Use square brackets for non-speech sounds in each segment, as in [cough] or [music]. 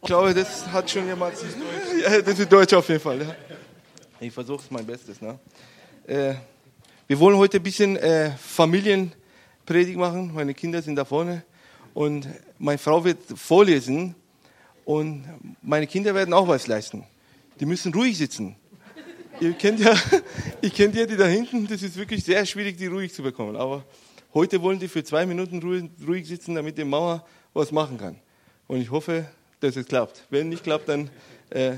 Ich glaube, das hat schon jemand. Ja, das ist Deutsch auf jeden Fall. Ja. Ich versuche es mein Bestes. Ne? Äh, wir wollen heute ein bisschen äh, Familienpredigt machen. Meine Kinder sind da vorne und meine Frau wird vorlesen und meine Kinder werden auch was leisten. Die müssen ruhig sitzen. Ihr kennt ja, [laughs] ihr kennt ja die da hinten. Das ist wirklich sehr schwierig, die ruhig zu bekommen. Aber heute wollen die für zwei Minuten ruhig sitzen, damit die Mauer was machen kann. Und ich hoffe, dass es klappt. Wenn nicht klappt, dann äh,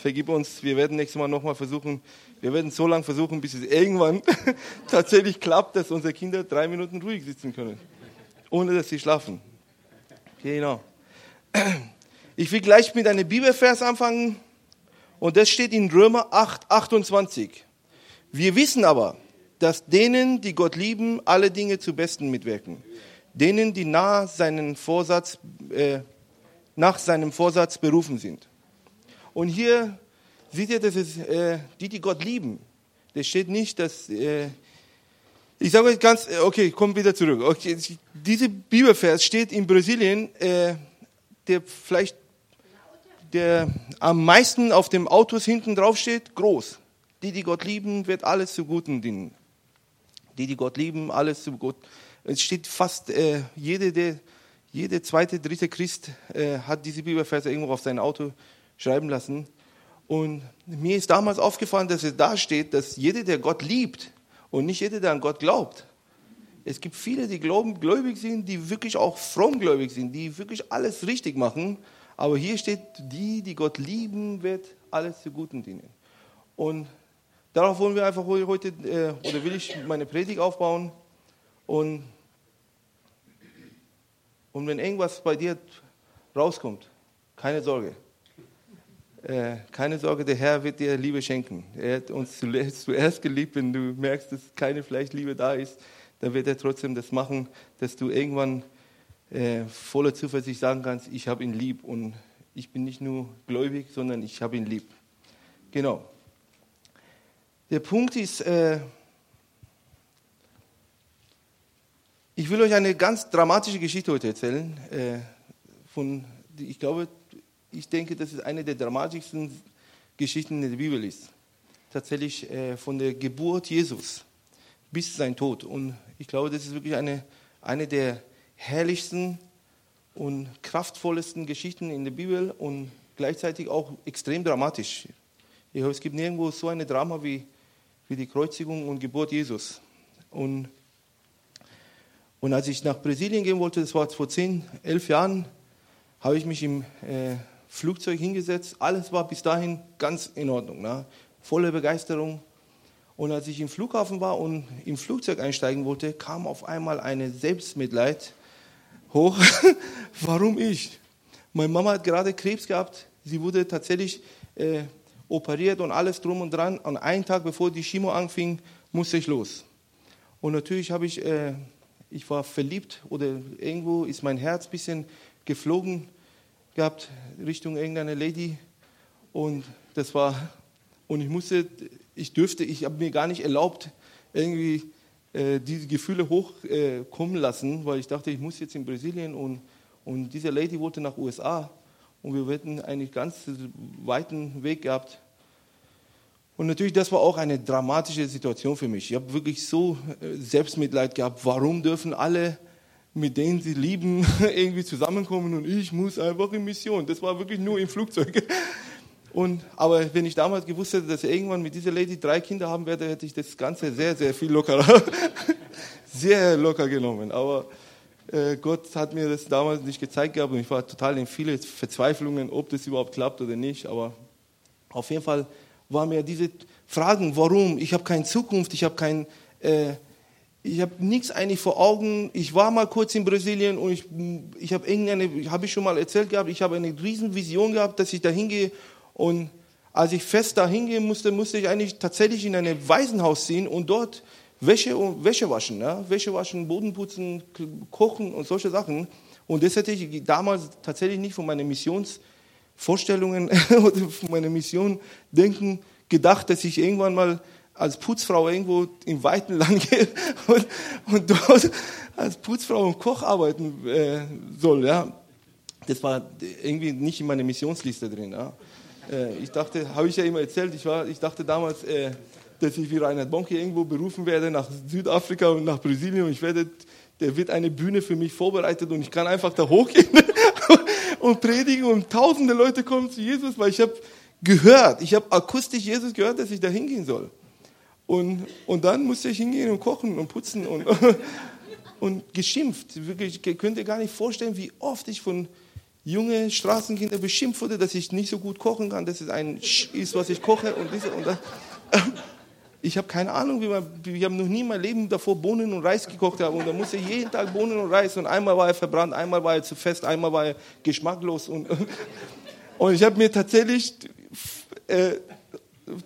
vergib uns. Wir werden nächstes Mal nochmal versuchen. Wir werden so lange versuchen, bis es irgendwann [laughs] tatsächlich klappt, dass unsere Kinder drei Minuten ruhig sitzen können, ohne dass sie schlafen. Genau. [clears throat] Ich will gleich mit einem Bibelvers anfangen. Und das steht in Römer 8, 28. Wir wissen aber, dass denen, die Gott lieben, alle Dinge zu Besten mitwirken. Denen, die nahe seinen Vorsatz, äh, nach seinem Vorsatz berufen sind. Und hier seht ihr, das ist äh, die, die Gott lieben. Das steht nicht, dass äh, ich sage euch ganz, äh, okay, komm wieder zurück. Okay, diese Bibelvers steht in Brasilien, äh, der vielleicht der am meisten auf dem Autos hinten drauf steht, groß. Die, die Gott lieben, wird alles zu Guten dienen. Die, die Gott lieben, alles zu Gott. Es steht fast äh, jede, der, jede zweite, dritte Christ äh, hat diese Bibelverse irgendwo auf sein Auto schreiben lassen. Und mir ist damals aufgefallen, dass es da steht, dass jeder, der Gott liebt und nicht jeder, der an Gott glaubt. Es gibt viele, die glauben, gläubig sind, die wirklich auch frommgläubig sind, die wirklich alles richtig machen. Aber hier steht, die, die Gott lieben, wird alles zu Guten dienen. Und darauf wollen wir einfach heute, äh, oder will ich meine Predigt aufbauen. Und, und wenn irgendwas bei dir rauskommt, keine Sorge. Äh, keine Sorge, der Herr wird dir Liebe schenken. Er hat uns zuerst geliebt, wenn du merkst, dass keine vielleicht Liebe da ist, dann wird er trotzdem das machen, dass du irgendwann äh, voller Zuversicht sagen kannst, ich habe ihn lieb und ich bin nicht nur gläubig, sondern ich habe ihn lieb. Genau. Der Punkt ist, äh, ich will euch eine ganz dramatische Geschichte heute erzählen. Äh, von, ich glaube, ich denke, dass es eine der dramatischsten Geschichten in der Bibel ist. Tatsächlich äh, von der Geburt Jesus bis sein Tod. Und ich glaube, das ist wirklich eine, eine der herrlichsten und kraftvollesten Geschichten in der Bibel und gleichzeitig auch extrem dramatisch. Ich glaube, es gibt nirgendwo so eine Drama wie, wie die Kreuzigung und Geburt Jesus. Und, und als ich nach Brasilien gehen wollte, das war vor zehn, elf Jahren, habe ich mich im äh, Flugzeug hingesetzt. Alles war bis dahin ganz in Ordnung, ne? volle Begeisterung. Und als ich im Flughafen war und im Flugzeug einsteigen wollte, kam auf einmal eine Selbstmitleid hoch. [laughs] Warum ich? Meine Mama hat gerade Krebs gehabt. Sie wurde tatsächlich äh, operiert und alles drum und dran. Und einen Tag bevor die Chemo anfing, musste ich los. Und natürlich habe ich, äh, ich war verliebt oder irgendwo ist mein Herz ein bisschen geflogen gehabt Richtung irgendeine Lady. Und das war, und ich musste, ich dürfte, ich habe mir gar nicht erlaubt, irgendwie äh, diese Gefühle hochkommen äh, lassen, weil ich dachte, ich muss jetzt in Brasilien und, und diese Lady wollte nach USA und wir hätten einen ganz weiten Weg gehabt. Und natürlich, das war auch eine dramatische Situation für mich. Ich habe wirklich so äh, Selbstmitleid gehabt. Warum dürfen alle, mit denen sie lieben, [laughs] irgendwie zusammenkommen und ich muss einfach in Mission? Das war wirklich nur im Flugzeug. [laughs] Und, aber wenn ich damals gewusst hätte, dass ich irgendwann mit dieser Lady drei Kinder haben werde, hätte ich das Ganze sehr, sehr viel lockerer, [laughs] sehr locker genommen. Aber äh, Gott hat mir das damals nicht gezeigt gehabt und ich war total in viele Verzweiflungen, ob das überhaupt klappt oder nicht. Aber auf jeden Fall waren mir diese Fragen, warum? Ich habe keine Zukunft, ich habe kein, äh, ich habe nichts eigentlich vor Augen. Ich war mal kurz in Brasilien und ich, ich habe irgendeine, habe ich schon mal erzählt gehabt, ich habe eine riesen Vision gehabt, dass ich da hingehe und als ich fest da hingehen musste, musste ich eigentlich tatsächlich in ein Waisenhaus ziehen und dort Wäsche und Wäsche waschen, ja? Wäsche waschen, Boden putzen, kochen und solche Sachen. Und das hätte ich damals tatsächlich nicht von meinen Missionsvorstellungen [laughs] oder von meiner Mission denken gedacht, dass ich irgendwann mal als Putzfrau irgendwo im weiten [laughs] Land gehe und, und dort als Putzfrau und Koch arbeiten äh, soll. Ja? das war irgendwie nicht in meiner Missionsliste drin. Ja. Äh, ich dachte, habe ich ja immer erzählt, ich, war, ich dachte damals, äh, dass ich wie Reinhard Bonke irgendwo berufen werde nach Südafrika und nach Brasilien und ich werde, der wird eine Bühne für mich vorbereitet und ich kann einfach da hochgehen [laughs] und predigen und tausende Leute kommen zu Jesus, weil ich habe gehört, ich habe akustisch Jesus gehört, dass ich da hingehen soll. Und, und dann musste ich hingehen und kochen und putzen und, [laughs] und geschimpft. Wirklich, ich könnte gar nicht vorstellen, wie oft ich von jungen Straßenkindern beschimpft wurde, dass ich nicht so gut kochen kann, dass es ein Sch ist, was ich koche und diese und das. Ich habe keine Ahnung, wie man, ich habe noch nie in meinem Leben davor Bohnen und Reis gekocht haben und da musste ich jeden Tag Bohnen und Reis und einmal war er verbrannt, einmal war er zu fest, einmal war er geschmacklos und, [laughs] und ich habe mir tatsächlich, äh,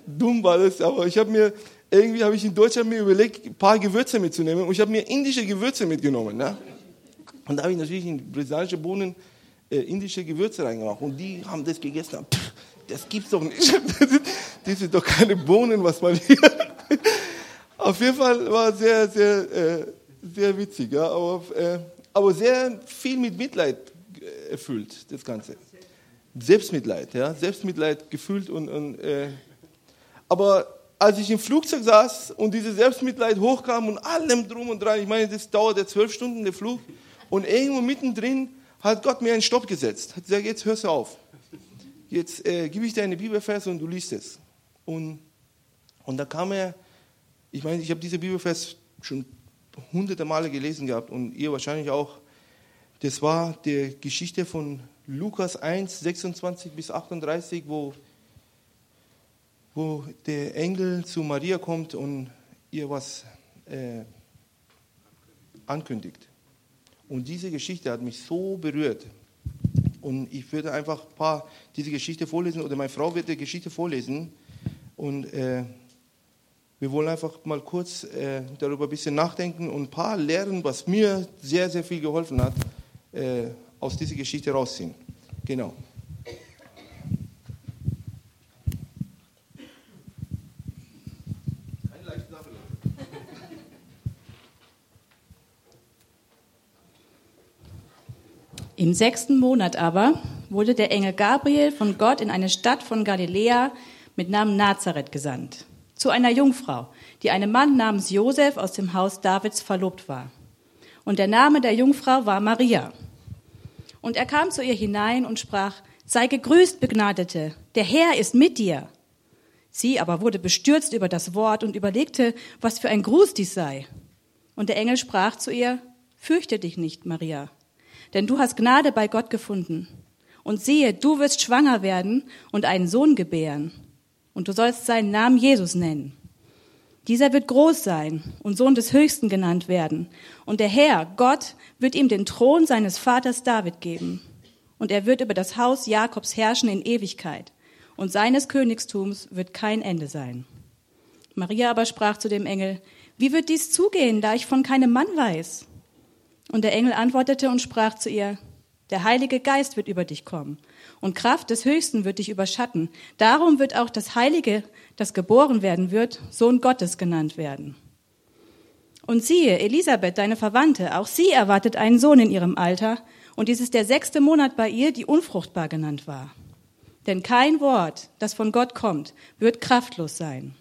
dumm war das, aber ich habe mir irgendwie habe ich in Deutschland mir überlegt, ein paar Gewürze mitzunehmen und ich habe mir indische Gewürze mitgenommen. Ne? Und da habe ich natürlich in brasilianische Bohnen äh, indische Gewürze reingemacht und die haben das gegessen. Pff, das gibt's doch nicht. [laughs] das sind doch keine Bohnen, was man hier. Auf jeden Fall war sehr, sehr, äh, sehr witzig, ja, aber, äh, aber sehr viel mit Mitleid erfüllt, das Ganze. Selbstmitleid, ja, Selbstmitleid gefühlt und, und äh, aber als ich im Flugzeug saß und diese Selbstmitleid hochkam und allem drum und dran, ich meine, das dauerte zwölf Stunden, der Flug, und irgendwo mittendrin hat Gott mir einen Stopp gesetzt. Hat gesagt, jetzt hörst du auf. Jetzt äh, gebe ich dir eine Bibelvers und du liest es. Und, und da kam er, ich meine, ich habe diese Bibelvers schon hunderte Male gelesen gehabt und ihr wahrscheinlich auch. Das war die Geschichte von Lukas 1, 26 bis 38, wo wo der Engel zu Maria kommt und ihr was äh, ankündigt. Und diese Geschichte hat mich so berührt. Und ich würde einfach ein paar diese Geschichte vorlesen oder meine Frau wird die Geschichte vorlesen. Und äh, wir wollen einfach mal kurz äh, darüber ein bisschen nachdenken und ein paar lernen, was mir sehr, sehr viel geholfen hat, äh, aus dieser Geschichte rausziehen. Genau. Im sechsten Monat aber wurde der Engel Gabriel von Gott in eine Stadt von Galiläa mit Namen Nazareth gesandt, zu einer Jungfrau, die einem Mann namens Josef aus dem Haus Davids verlobt war. Und der Name der Jungfrau war Maria. Und er kam zu ihr hinein und sprach, Sei gegrüßt, Begnadete, der Herr ist mit dir. Sie aber wurde bestürzt über das Wort und überlegte, was für ein Gruß dies sei. Und der Engel sprach zu ihr, Fürchte dich nicht, Maria denn du hast Gnade bei Gott gefunden. Und siehe, du wirst schwanger werden und einen Sohn gebären. Und du sollst seinen Namen Jesus nennen. Dieser wird groß sein und Sohn des Höchsten genannt werden. Und der Herr, Gott, wird ihm den Thron seines Vaters David geben. Und er wird über das Haus Jakobs herrschen in Ewigkeit. Und seines Königstums wird kein Ende sein. Maria aber sprach zu dem Engel, wie wird dies zugehen, da ich von keinem Mann weiß? Und der Engel antwortete und sprach zu ihr, der Heilige Geist wird über dich kommen und Kraft des Höchsten wird dich überschatten. Darum wird auch das Heilige, das geboren werden wird, Sohn Gottes genannt werden. Und siehe, Elisabeth, deine Verwandte, auch sie erwartet einen Sohn in ihrem Alter, und dies ist der sechste Monat bei ihr, die unfruchtbar genannt war. Denn kein Wort, das von Gott kommt, wird kraftlos sein.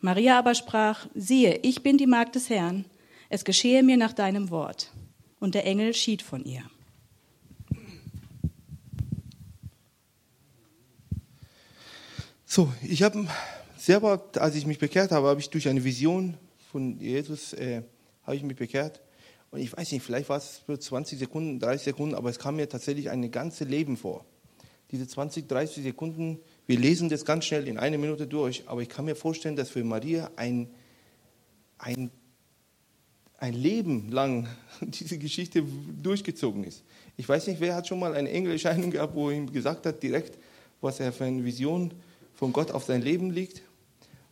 Maria aber sprach, siehe, ich bin die Magd des Herrn, es geschehe mir nach deinem Wort. Und der Engel schied von ihr. So, ich habe selber, als ich mich bekehrt habe, habe ich durch eine Vision von Jesus, äh, habe ich mich bekehrt. Und ich weiß nicht, vielleicht war es für 20 Sekunden, 30 Sekunden, aber es kam mir tatsächlich ein ganzes Leben vor. Diese 20, 30 Sekunden, wir lesen das ganz schnell in einer Minute durch, aber ich kann mir vorstellen, dass für Maria ein, ein ein Leben lang [laughs] diese Geschichte durchgezogen ist. Ich weiß nicht, wer hat schon mal eine Engelerscheinung gehabt, wo ihm gesagt hat, direkt, was er für eine Vision von Gott auf sein Leben liegt.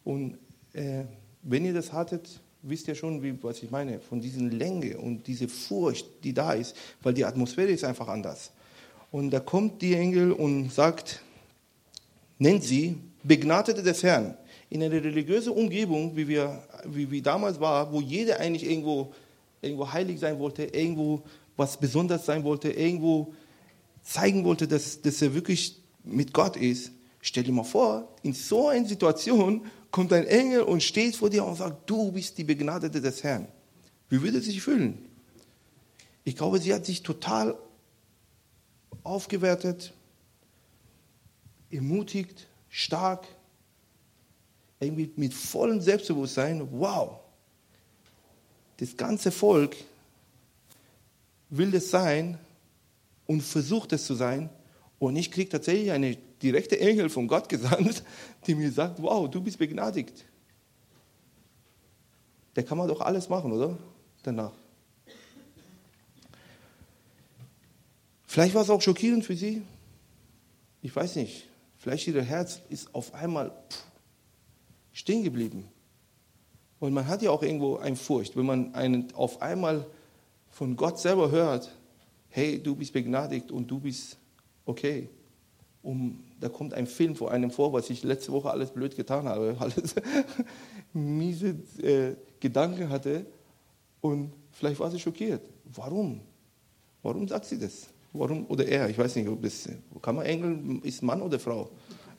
Und äh, wenn ihr das hattet, wisst ihr schon, wie, was ich meine, von diesen Länge und diese Furcht, die da ist, weil die Atmosphäre ist einfach anders. Und da kommt die Engel und sagt, nennt sie Begnadete des Herrn in einer religiösen Umgebung, wie wir wie, wie damals war, wo jeder eigentlich irgendwo, irgendwo heilig sein wollte, irgendwo was Besonderes sein wollte, irgendwo zeigen wollte, dass, dass er wirklich mit Gott ist. Stell dir mal vor, in so einer Situation kommt ein Engel und steht vor dir und sagt, du bist die Begnadete des Herrn. Wie würde sie sich fühlen? Ich glaube, sie hat sich total aufgewertet, ermutigt, stark, irgendwie mit vollem Selbstbewusstsein. Wow, das ganze Volk will das sein und versucht es zu sein. Und ich kriege tatsächlich eine direkte Engel von Gott gesandt, die mir sagt, wow, du bist begnadigt. Der kann man doch alles machen, oder? Danach. Vielleicht war es auch schockierend für sie. Ich weiß nicht. Vielleicht ihr Herz ist auf einmal stehen geblieben. Und man hat ja auch irgendwo eine Furcht, wenn man einen auf einmal von Gott selber hört, hey, du bist begnadigt und du bist okay. Um, da kommt ein Film vor einem vor, was ich letzte Woche alles blöd getan habe, alles [laughs] miese äh, Gedanken hatte und vielleicht war sie schockiert. Warum? Warum sagt sie das? Warum? Oder er, ich weiß nicht, ob das, kann man Engel, ist Mann oder Frau?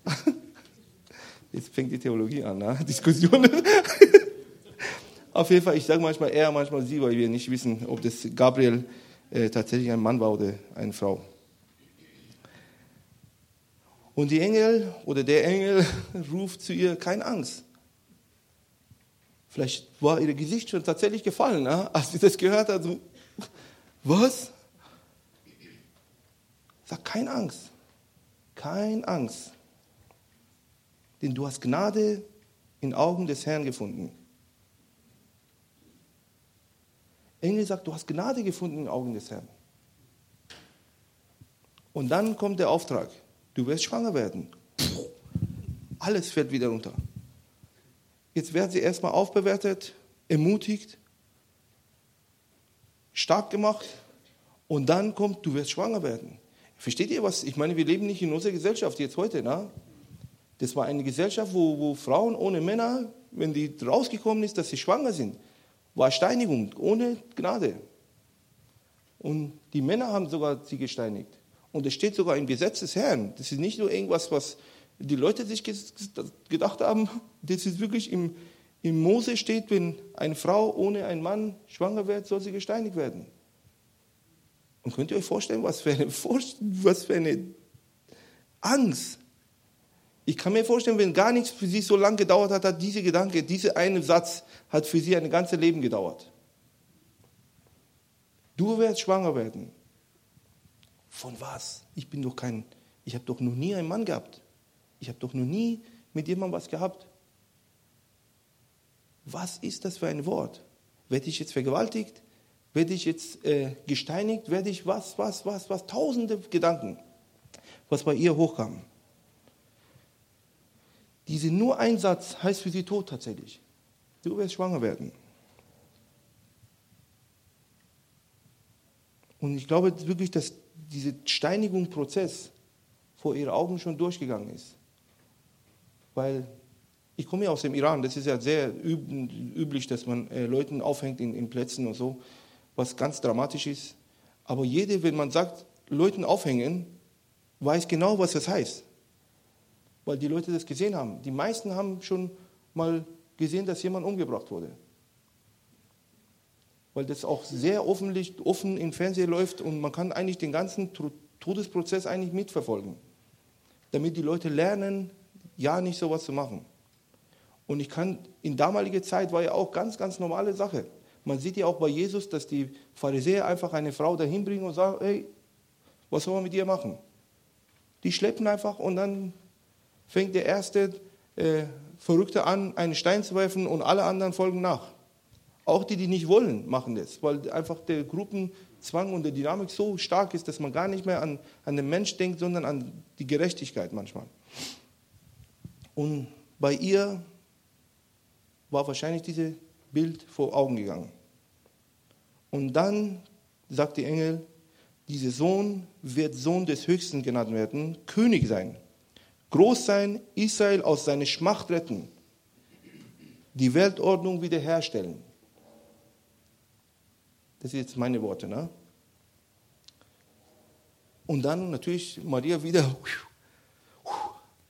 [laughs] Jetzt fängt die Theologie an, ne? [laughs] Diskussionen. Auf jeden Fall, ich sage manchmal er, manchmal sie, weil wir nicht wissen, ob das Gabriel äh, tatsächlich ein Mann war oder eine Frau. Und die Engel oder der Engel [laughs] ruft zu ihr, keine Angst. Vielleicht war ihr Gesicht schon tatsächlich gefallen, ne? [laughs] als sie das gehört hat. So, [laughs] was? Sag, keine Angst. Keine Angst. Denn du hast Gnade in Augen des Herrn gefunden. Engel sagt, du hast Gnade gefunden in Augen des Herrn. Und dann kommt der Auftrag, du wirst schwanger werden. Alles fällt wieder runter. Jetzt werden sie erstmal aufbewertet, ermutigt, stark gemacht und dann kommt, du wirst schwanger werden. Versteht ihr was? Ich meine, wir leben nicht in unserer Gesellschaft jetzt heute. Ne? Das war eine Gesellschaft, wo, wo Frauen ohne Männer, wenn die rausgekommen ist, dass sie schwanger sind, war Steinigung ohne Gnade. Und die Männer haben sogar sie gesteinigt. Und es steht sogar im Gesetz des Herrn. Das ist nicht nur irgendwas, was die Leute sich gedacht haben. Das ist wirklich im, im Mose steht, wenn eine Frau ohne einen Mann schwanger wird, soll sie gesteinigt werden. Und könnt ihr euch vorstellen, was für eine, was für eine Angst. Ich kann mir vorstellen, wenn gar nichts für sie so lange gedauert hat, hat dieser Gedanke, dieser eine Satz hat für sie ein ganzes Leben gedauert. Du wirst schwanger werden. Von was? Ich bin doch kein, ich habe doch noch nie einen Mann gehabt. Ich habe doch noch nie mit jemandem was gehabt. Was ist das für ein Wort? Werde ich jetzt vergewaltigt? Werde ich jetzt äh, gesteinigt? Werde ich was, was, was, was? Tausende Gedanken, was bei ihr hochkam. Diese nur ein Satz heißt für sie tot tatsächlich. Du wirst schwanger werden. Und ich glaube wirklich, dass dieser Steinigungsprozess vor ihren Augen schon durchgegangen ist. Weil ich komme ja aus dem Iran, das ist ja sehr üblich, dass man äh, Leuten aufhängt in, in Plätzen und so was ganz dramatisch ist. Aber jeder, wenn man sagt, Leuten aufhängen, weiß genau, was das heißt. Weil die Leute das gesehen haben. Die meisten haben schon mal gesehen, dass jemand umgebracht wurde. Weil das auch sehr offentlich, offen im Fernsehen läuft und man kann eigentlich den ganzen Todesprozess eigentlich mitverfolgen. Damit die Leute lernen, ja nicht sowas zu machen. Und ich kann, in damaliger Zeit war ja auch ganz, ganz normale Sache. Man sieht ja auch bei Jesus, dass die Pharisäer einfach eine Frau dahin bringen und sagen, hey, was sollen wir mit ihr machen? Die schleppen einfach und dann fängt der erste äh, Verrückte an, einen Stein zu werfen und alle anderen folgen nach. Auch die, die nicht wollen, machen das, weil einfach der Gruppenzwang und der Dynamik so stark ist, dass man gar nicht mehr an, an den Mensch denkt, sondern an die Gerechtigkeit manchmal. Und bei ihr war wahrscheinlich dieses Bild vor Augen gegangen. Und dann sagt die Engel, dieser Sohn wird Sohn des Höchsten genannt werden, König sein, groß sein, Israel aus seiner Schmacht retten, die Weltordnung wiederherstellen. Das sind jetzt meine Worte. Ne? Und dann natürlich Maria wieder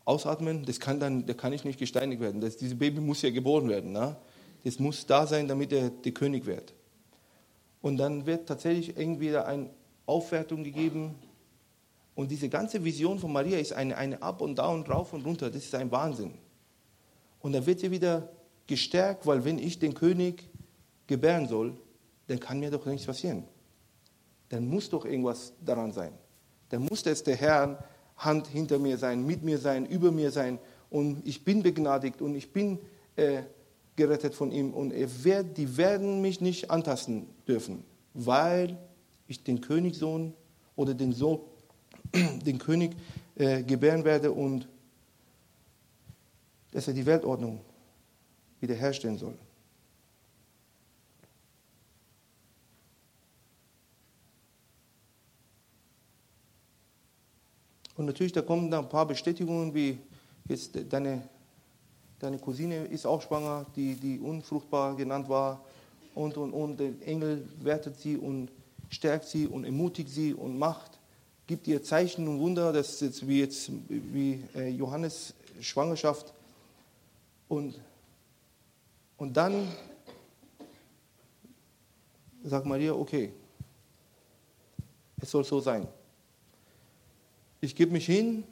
ausatmen, das kann, dann, da kann ich nicht gesteinigt werden. Das, dieses Baby muss ja geboren werden. Ne? Das muss da sein, damit er der König wird. Und dann wird tatsächlich irgendwie eine Aufwertung gegeben. Und diese ganze Vision von Maria ist eine, eine Up und Down, rauf und runter. Das ist ein Wahnsinn. Und dann wird sie wieder gestärkt, weil wenn ich den König gebären soll, dann kann mir doch nichts passieren. Dann muss doch irgendwas daran sein. Dann muss es der Herr Hand hinter mir sein, mit mir sein, über mir sein. Und ich bin begnadigt und ich bin äh, gerettet von ihm. Und wird, die werden mich nicht antasten dürfen, weil ich den Königssohn oder den Sohn, [clears throat] den König äh, gebären werde und dass er die Weltordnung wiederherstellen soll. Und natürlich, da kommen da ein paar Bestätigungen, wie jetzt deine, deine Cousine ist auch schwanger, die, die unfruchtbar genannt war. Und, und, und der Engel wertet sie und stärkt sie und ermutigt sie und macht, gibt ihr Zeichen und Wunder, das ist jetzt wie, jetzt, wie äh, Johannes Schwangerschaft. Und, und dann sagt Maria, okay, es soll so sein ich gebe mich hin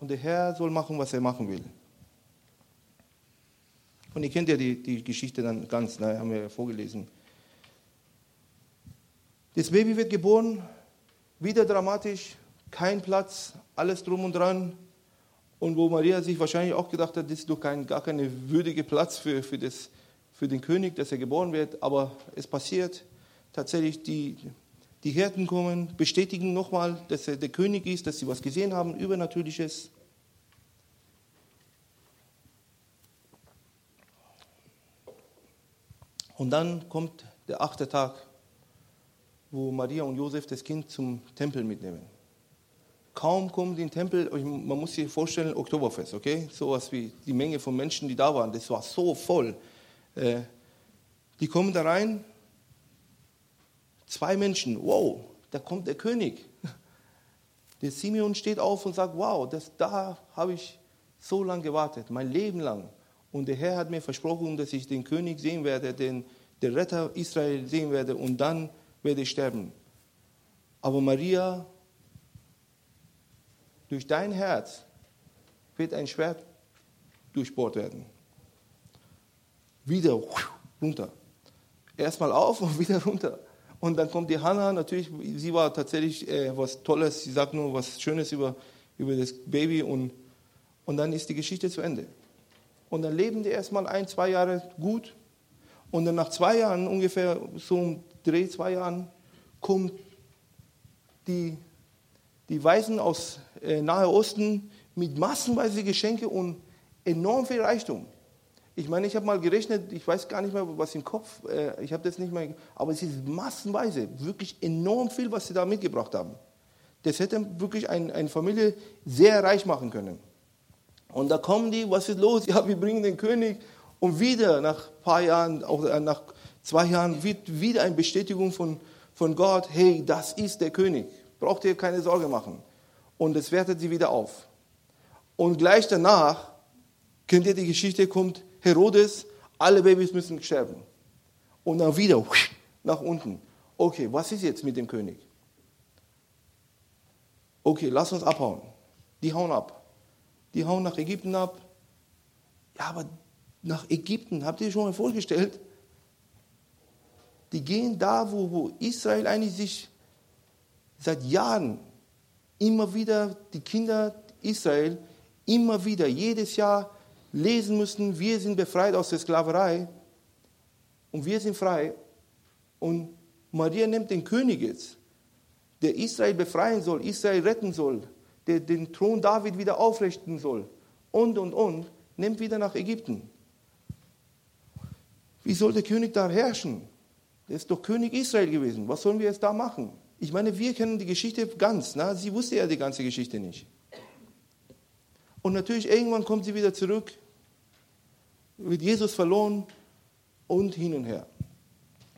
und der Herr soll machen, was er machen will. Und ihr kennt ja die, die Geschichte dann ganz, ne, haben wir ja vorgelesen. Das Baby wird geboren, wieder dramatisch, kein Platz, alles drum und dran. Und wo Maria sich wahrscheinlich auch gedacht hat, das ist doch kein, gar kein würdiger Platz für, für, das, für den König, dass er geboren wird. Aber es passiert tatsächlich, die, die Hirten kommen, bestätigen nochmal, dass er der König ist, dass sie was gesehen haben, Übernatürliches. Und dann kommt der achte Tag, wo Maria und Josef das Kind zum Tempel mitnehmen. Kaum kommen die in den Tempel, man muss sich vorstellen, Oktoberfest, okay? Sowas wie die Menge von Menschen, die da waren, das war so voll. Äh, die kommen da rein Zwei Menschen, wow, da kommt der König. Der Simeon steht auf und sagt, wow, das, da habe ich so lange gewartet, mein Leben lang. Und der Herr hat mir versprochen, dass ich den König sehen werde, den, den Retter Israel sehen werde und dann werde ich sterben. Aber Maria, durch dein Herz wird ein Schwert durchbohrt werden. Wieder runter. Erstmal auf und [laughs] wieder runter. Und dann kommt die Hannah, natürlich, sie war tatsächlich äh, was Tolles, sie sagt nur was Schönes über, über das Baby und, und dann ist die Geschichte zu Ende. Und dann leben die erstmal ein, zwei Jahre gut und dann nach zwei Jahren, ungefähr so um Dreh, zwei Jahren, kommen die, die Weisen aus äh, Nahe Osten mit massenweise Geschenke und enorm viel Reichtum. Ich meine, ich habe mal gerechnet, ich weiß gar nicht mehr, was im Kopf, äh, ich habe das nicht mehr, aber es ist massenweise, wirklich enorm viel, was sie da mitgebracht haben. Das hätte wirklich ein, eine Familie sehr reich machen können. Und da kommen die, was ist los? [laughs] Ja, wir bringen den König und wieder nach ein paar Jahren, auch äh, nach zwei Jahren, wird wieder eine Bestätigung von, von Gott, hey, das ist der König, braucht ihr keine Sorge machen. Und es wertet sie wieder auf. Und gleich danach, kennt ihr die Geschichte, kommt Herodes, alle Babys müssen sterben. Und dann wieder nach unten. Okay, was ist jetzt mit dem König? Okay, lass uns abhauen. Die hauen ab. Die hauen nach Ägypten ab. Ja, aber nach Ägypten, habt ihr schon mal vorgestellt? Die gehen da, wo, wo Israel eigentlich sich seit Jahren immer wieder, die Kinder Israel, immer wieder, jedes Jahr lesen müssen, wir sind befreit aus der Sklaverei und wir sind frei. Und Maria nimmt den König jetzt, der Israel befreien soll, Israel retten soll, der den Thron David wieder aufrichten soll und, und, und, nimmt wieder nach Ägypten. Wie soll der König da herrschen? Der ist doch König Israel gewesen. Was sollen wir jetzt da machen? Ich meine, wir kennen die Geschichte ganz. Na? Sie wusste ja die ganze Geschichte nicht. Und natürlich, irgendwann kommt sie wieder zurück, wird Jesus verloren und hin und her.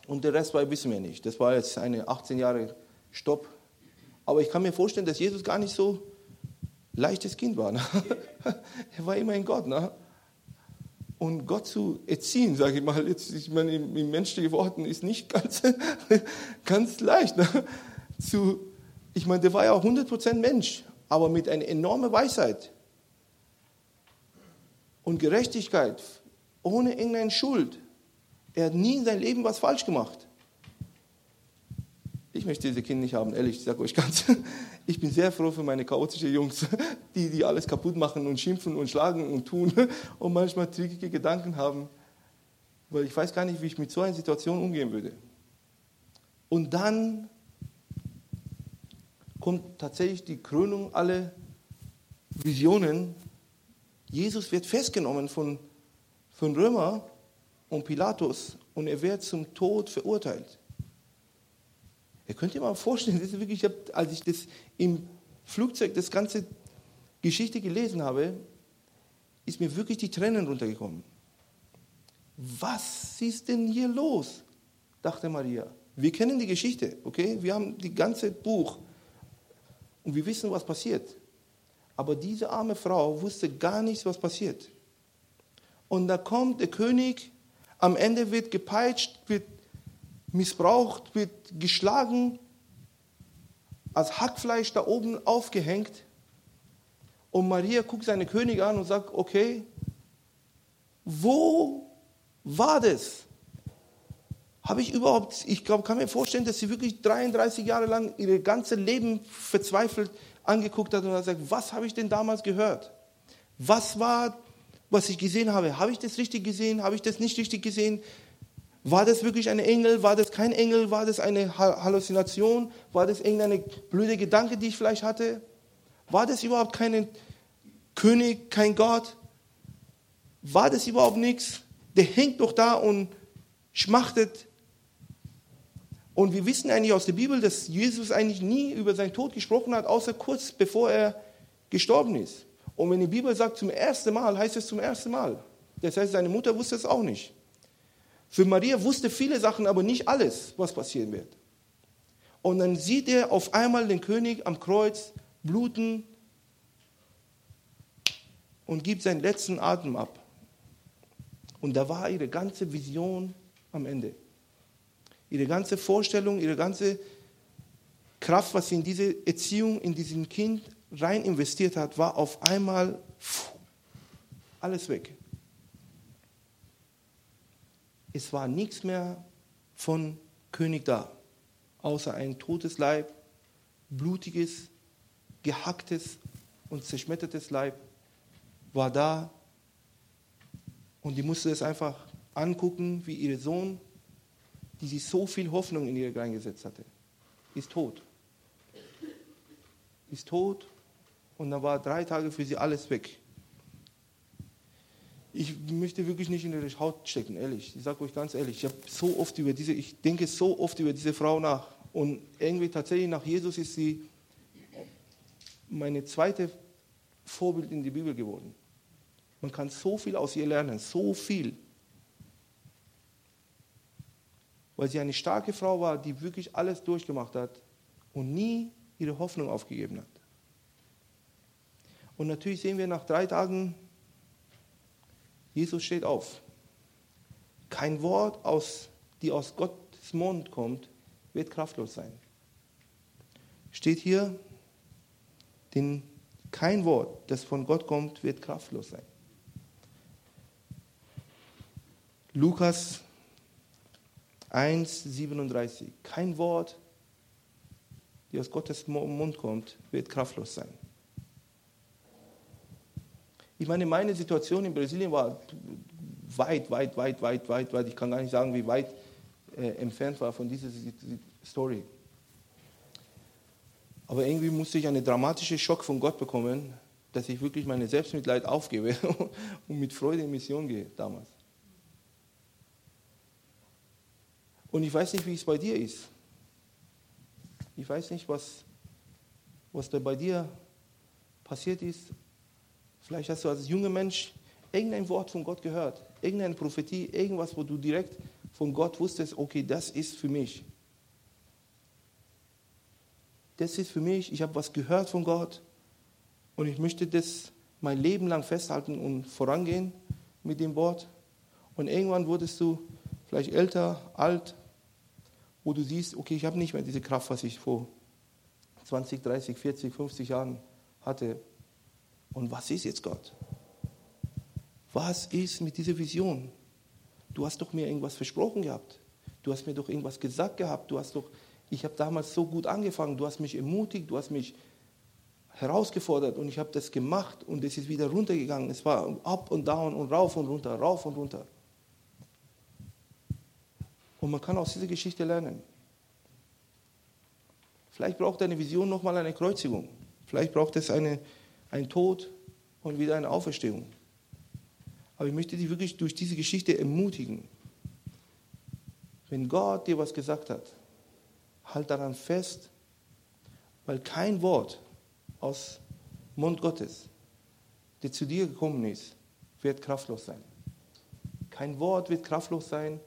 Und der Rest war, wissen wir nicht. Das war jetzt eine 18 Jahre Stopp Aber ich kann mir vorstellen, dass Jesus gar nicht so leichtes Kind war. Ne? [laughs] er war immer in Gott. Ne? Und Gott zu erziehen, sage ich mal, jetzt, ich meine, in, in menschlichen Worten ist nicht ganz, [laughs] ganz leicht. Ne? Zu, ich meine, der war ja auch 100% Mensch, aber mit einer enormen Weisheit und Gerechtigkeit, ohne irgendeine Schuld. Er hat nie in seinem Leben was falsch gemacht. Ich möchte diese Kinder nicht haben, ehrlich, ich sage euch ganz. [laughs] Ich bin sehr froh für meine chaotischen Jungs, [laughs] die, die alles kaputt machen und schimpfen und schlagen und tun [laughs] und manchmal trickige Gedanken haben, weil ich weiß gar nicht, wie ich mit so einer Situation umgehen würde. Und dann kommt tatsächlich die Krönung aller Visionen. Jesus wird festgenommen von, von Römer und Pilatus und er wird zum Tod verurteilt. Ihr könnt ihr mal vorstellen, das ist wirklich, als ich das im Flugzeug das ganze Geschichte gelesen habe, ist mir wirklich die Tränen runtergekommen. Was ist denn hier los? dachte Maria. Wir kennen die Geschichte, okay? Wir haben das ganze Buch und wir wissen, was passiert. Aber diese arme Frau wusste gar nichts, was passiert. Und da kommt der König, am Ende wird gepeitscht, wird missbraucht, wird geschlagen, als Hackfleisch da oben aufgehängt. Und Maria guckt seine König an und sagt, okay, wo war das? Habe ich überhaupt, ich glaube, kann mir vorstellen, dass sie wirklich 33 Jahre lang ihr ganzes Leben verzweifelt angeguckt hat und hat gesagt, was habe ich denn damals gehört? Was war, was ich gesehen habe? Habe ich das richtig gesehen? Habe ich das nicht richtig gesehen? War das wirklich ein Engel? War das kein Engel? War das eine Halluzination? War das irgendeine blöde Gedanke, die ich vielleicht hatte? War das überhaupt kein König, kein Gott? War das überhaupt nichts? Der hängt doch da und schmachtet. Und wir wissen eigentlich aus der Bibel, dass Jesus eigentlich nie über seinen Tod gesprochen hat, außer kurz bevor er gestorben ist. Und wenn die Bibel sagt zum ersten Mal, heißt es zum ersten Mal. Das heißt, seine Mutter wusste es auch nicht. Für Maria wusste viele Sachen, aber nicht alles, was passieren wird. Und dann sieht er auf einmal den König am Kreuz bluten und gibt seinen letzten Atem ab. Und da war ihre ganze Vision am Ende. Ihre ganze Vorstellung, ihre ganze Kraft, was sie in diese Erziehung, in diesem Kind rein investiert hat, war auf einmal alles weg. Es war nichts mehr von König da, außer ein totes Leib, blutiges, gehacktes und zerschmettertes Leib war da. Und die musste es einfach angucken, wie ihr Sohn, die sie so viel Hoffnung in ihr reingesetzt hatte, ist tot. Ist tot und dann war drei Tage für sie alles weg ich möchte wirklich nicht in ihre Haut stecken, ehrlich. Ich sage euch ganz ehrlich, ich habe so oft über diese, ich denke so oft über diese Frau nach. Und irgendwie tatsächlich nach Jesus ist sie meine zweite Vorbild in die Bibel geworden. Man kann so viel aus ihr lernen, so viel. Weil sie eine starke Frau war, die wirklich alles durchgemacht hat und nie ihre Hoffnung aufgegeben hat. Und natürlich sehen wir nach drei Tagen Jesus steht auf. Kein Wort, aus, die aus Gottes Mund kommt, wird kraftlos sein. Steht hier, denn kein Wort, das von Gott kommt, wird kraftlos sein. Lukas 1, 37. Kein Wort, die aus Gottes Mund kommt, wird kraftlos sein. Ich meine, meine Situation in Brasilien war weit, weit, weit, weit, weit, weit. Ich kann gar nicht sagen, wie weit äh, entfernt war von dieser Story. Aber irgendwie musste ich einen dramatischen Schock von Gott bekommen, dass ich wirklich meine Selbstmitleid aufgebe [laughs] und mit Freude in Mission gehe damals. Und ich weiß nicht, wie es bei dir ist. Ich weiß nicht, was, was da bei dir passiert ist, Vielleicht hast du als junger Mensch irgendein Wort von Gott gehört, irgendeine Prophetie, irgendwas, wo du direkt von Gott wusstest, okay, das ist für mich. das ist für mich, ich habe was gehört von Gott und ich möchte das mein Leben lang festhalten und vorangehen mit dem Wort. Und irgendwann wurdest du vielleicht älter, alt, wo du siehst, okay, ich habe nicht mehr diese Kraft, was ich vor 20, 30, 40, 50 Jahren hatte. Und was ist jetzt Gott? Was ist mit dieser Vision? Du hast doch mir irgendwas versprochen gehabt. Du hast mir doch irgendwas gesagt gehabt. Du hast doch, ich habe damals so gut angefangen. Du hast mich ermutigt. Du hast mich herausgefordert und ich habe das gemacht und es ist wieder runtergegangen. Es war up und down und rauf und runter, rauf und runter. Und man kann aus dieser Geschichte lernen. Vielleicht braucht eine Vision nochmal eine Kreuzigung. Vielleicht braucht es eine, einen Tod und wieder eine Auferstehung. Aber ich möchte dich wirklich durch diese Geschichte ermutigen. Wenn Gott dir was gesagt hat, halt daran fest, weil kein Wort aus Mund Gottes, der zu dir gekommen ist, wird kraftlos sein. Kein Wort wird kraftlos sein.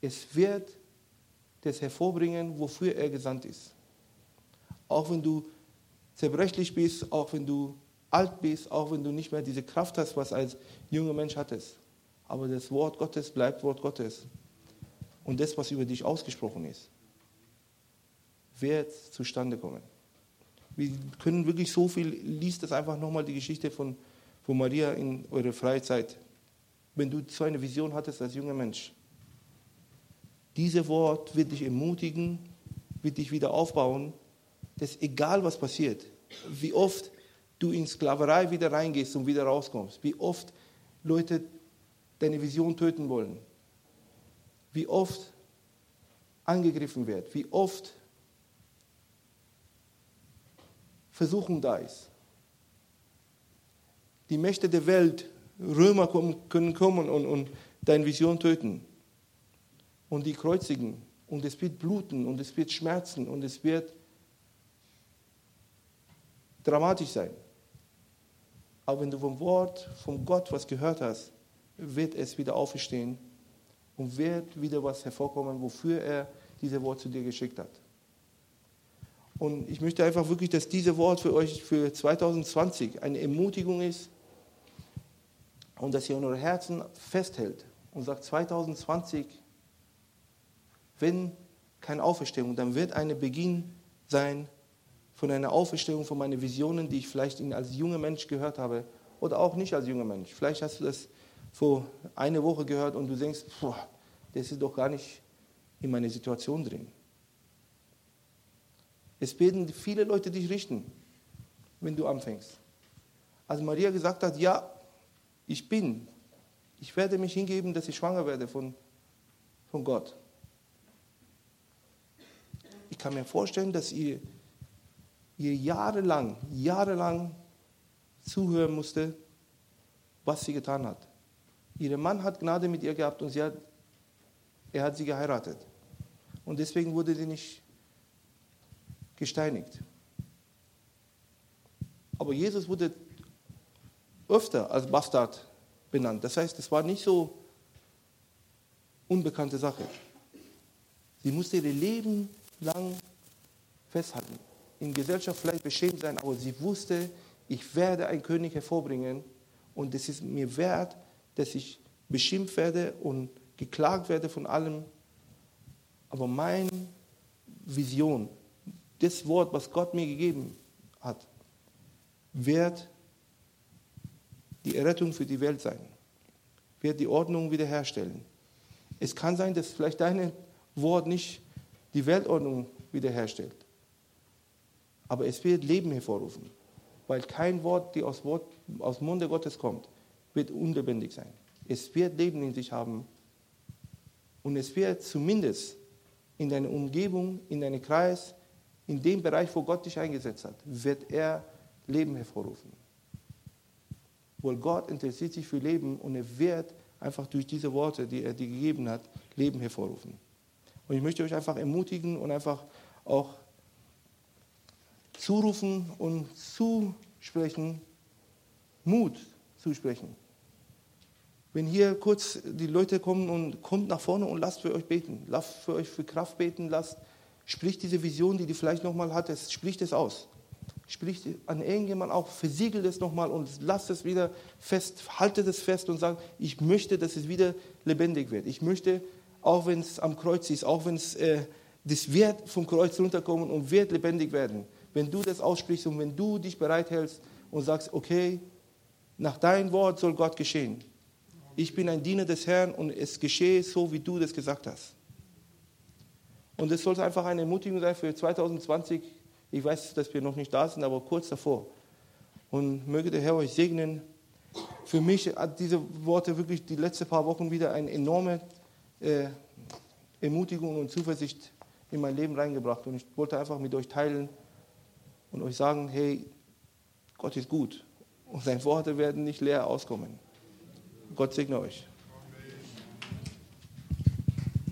Es wird das hervorbringen, wofür er gesandt ist. Auch wenn du zerbrechlich bist, auch wenn du alt bist, auch wenn du nicht mehr diese Kraft hast, was als junger Mensch hattest. Aber das Wort Gottes bleibt Wort Gottes. Und das, was über dich ausgesprochen ist, wird zustande kommen. Wir können wirklich so viel, liest das einfach nochmal die Geschichte von, von Maria in eurer Freizeit. Wenn du so eine Vision hattest als junger Mensch, dieses Wort wird dich ermutigen, wird dich wieder aufbauen, dass egal was passiert, wie oft du in Sklaverei wieder reingehst und wieder rauskommst, wie oft Leute deine Vision töten wollen, wie oft angegriffen wird, wie oft Versuchung da ist. Die Mächte der Welt, Römer können kommen und, und deine Vision töten. Und die kreuzigen. Und es wird bluten und es wird schmerzen und es wird dramatisch sein. Aber wenn du vom Wort, vom Gott was gehört hast, wird es wieder auferstehen und wird wieder was hervorkommen, wofür er diese Wort zu dir geschickt hat. Und ich möchte einfach wirklich, dass dieses Wort für euch für 2020 eine Ermutigung ist und dass ihr in eurem Herzen festhält und sagt, 2020, wenn keine Auferstehung, dann wird ein Beginn sein von einer Auferstehung, von meinen Visionen, die ich vielleicht als junger Mensch gehört habe oder auch nicht als junger Mensch. Vielleicht hast du das vor einer Woche gehört und du denkst, boah, das ist doch gar nicht in meiner Situation drin. Es werden viele Leute dich richten, wenn du anfängst. Als Maria gesagt hat, ja, ich bin, ich werde mich hingeben, dass ich schwanger werde von, von Gott. Kann mir vorstellen, dass ihr, ihr jahrelang, jahrelang zuhören musste, was sie getan hat. Ihr Mann hat Gnade mit ihr gehabt und hat, er hat sie geheiratet. Und deswegen wurde sie nicht gesteinigt. Aber Jesus wurde öfter als Bastard benannt. Das heißt, es war nicht so unbekannte Sache. Sie musste ihr Leben lang festhalten. In Gesellschaft vielleicht beschämt sein, aber sie wusste, ich werde einen König hervorbringen und es ist mir wert, dass ich beschimpft werde und geklagt werde von allem. Aber meine Vision, das Wort, was Gott mir gegeben hat, wird die Errettung für die Welt sein, wird die Ordnung wiederherstellen. Es kann sein, dass vielleicht dein Wort nicht die Weltordnung wiederherstellt, aber es wird Leben hervorrufen, weil kein Wort, das aus, Wort, aus Munde Gottes kommt, wird unlebendig sein. Es wird Leben in sich haben und es wird zumindest in deiner Umgebung, in deinem Kreis, in dem Bereich, wo Gott dich eingesetzt hat, wird er Leben hervorrufen. Weil Gott interessiert sich für Leben und er wird einfach durch diese Worte, die er dir gegeben hat, Leben hervorrufen. Und ich möchte euch einfach ermutigen und einfach auch zurufen und zusprechen, Mut zusprechen. Wenn hier kurz die Leute kommen und kommt nach vorne und lasst für euch beten, lasst für euch für Kraft beten, lasst Sprich diese Vision, die du vielleicht nochmal hattest, sprich das aus. Sprich an irgendjemand auch, versiegel das nochmal und lass es wieder fest, halte das fest und sag, ich möchte, dass es wieder lebendig wird. Ich möchte, auch wenn es am Kreuz ist, auch wenn es äh, das wird vom Kreuz runterkommen und wird lebendig werden. Wenn du das aussprichst und wenn du dich bereithältst und sagst, okay, nach deinem Wort soll Gott geschehen. Ich bin ein Diener des Herrn und es geschehe so, wie du das gesagt hast. Und es sollte einfach eine Ermutigung sein für 2020. Ich weiß, dass wir noch nicht da sind, aber kurz davor. Und möge der Herr euch segnen. Für mich hat diese Worte wirklich die letzten paar Wochen wieder eine enorme äh, Ermutigung und Zuversicht in mein Leben reingebracht. Und ich wollte einfach mit euch teilen und euch sagen, hey, Gott ist gut. Und seine Worte werden nicht leer auskommen. Gott segne euch.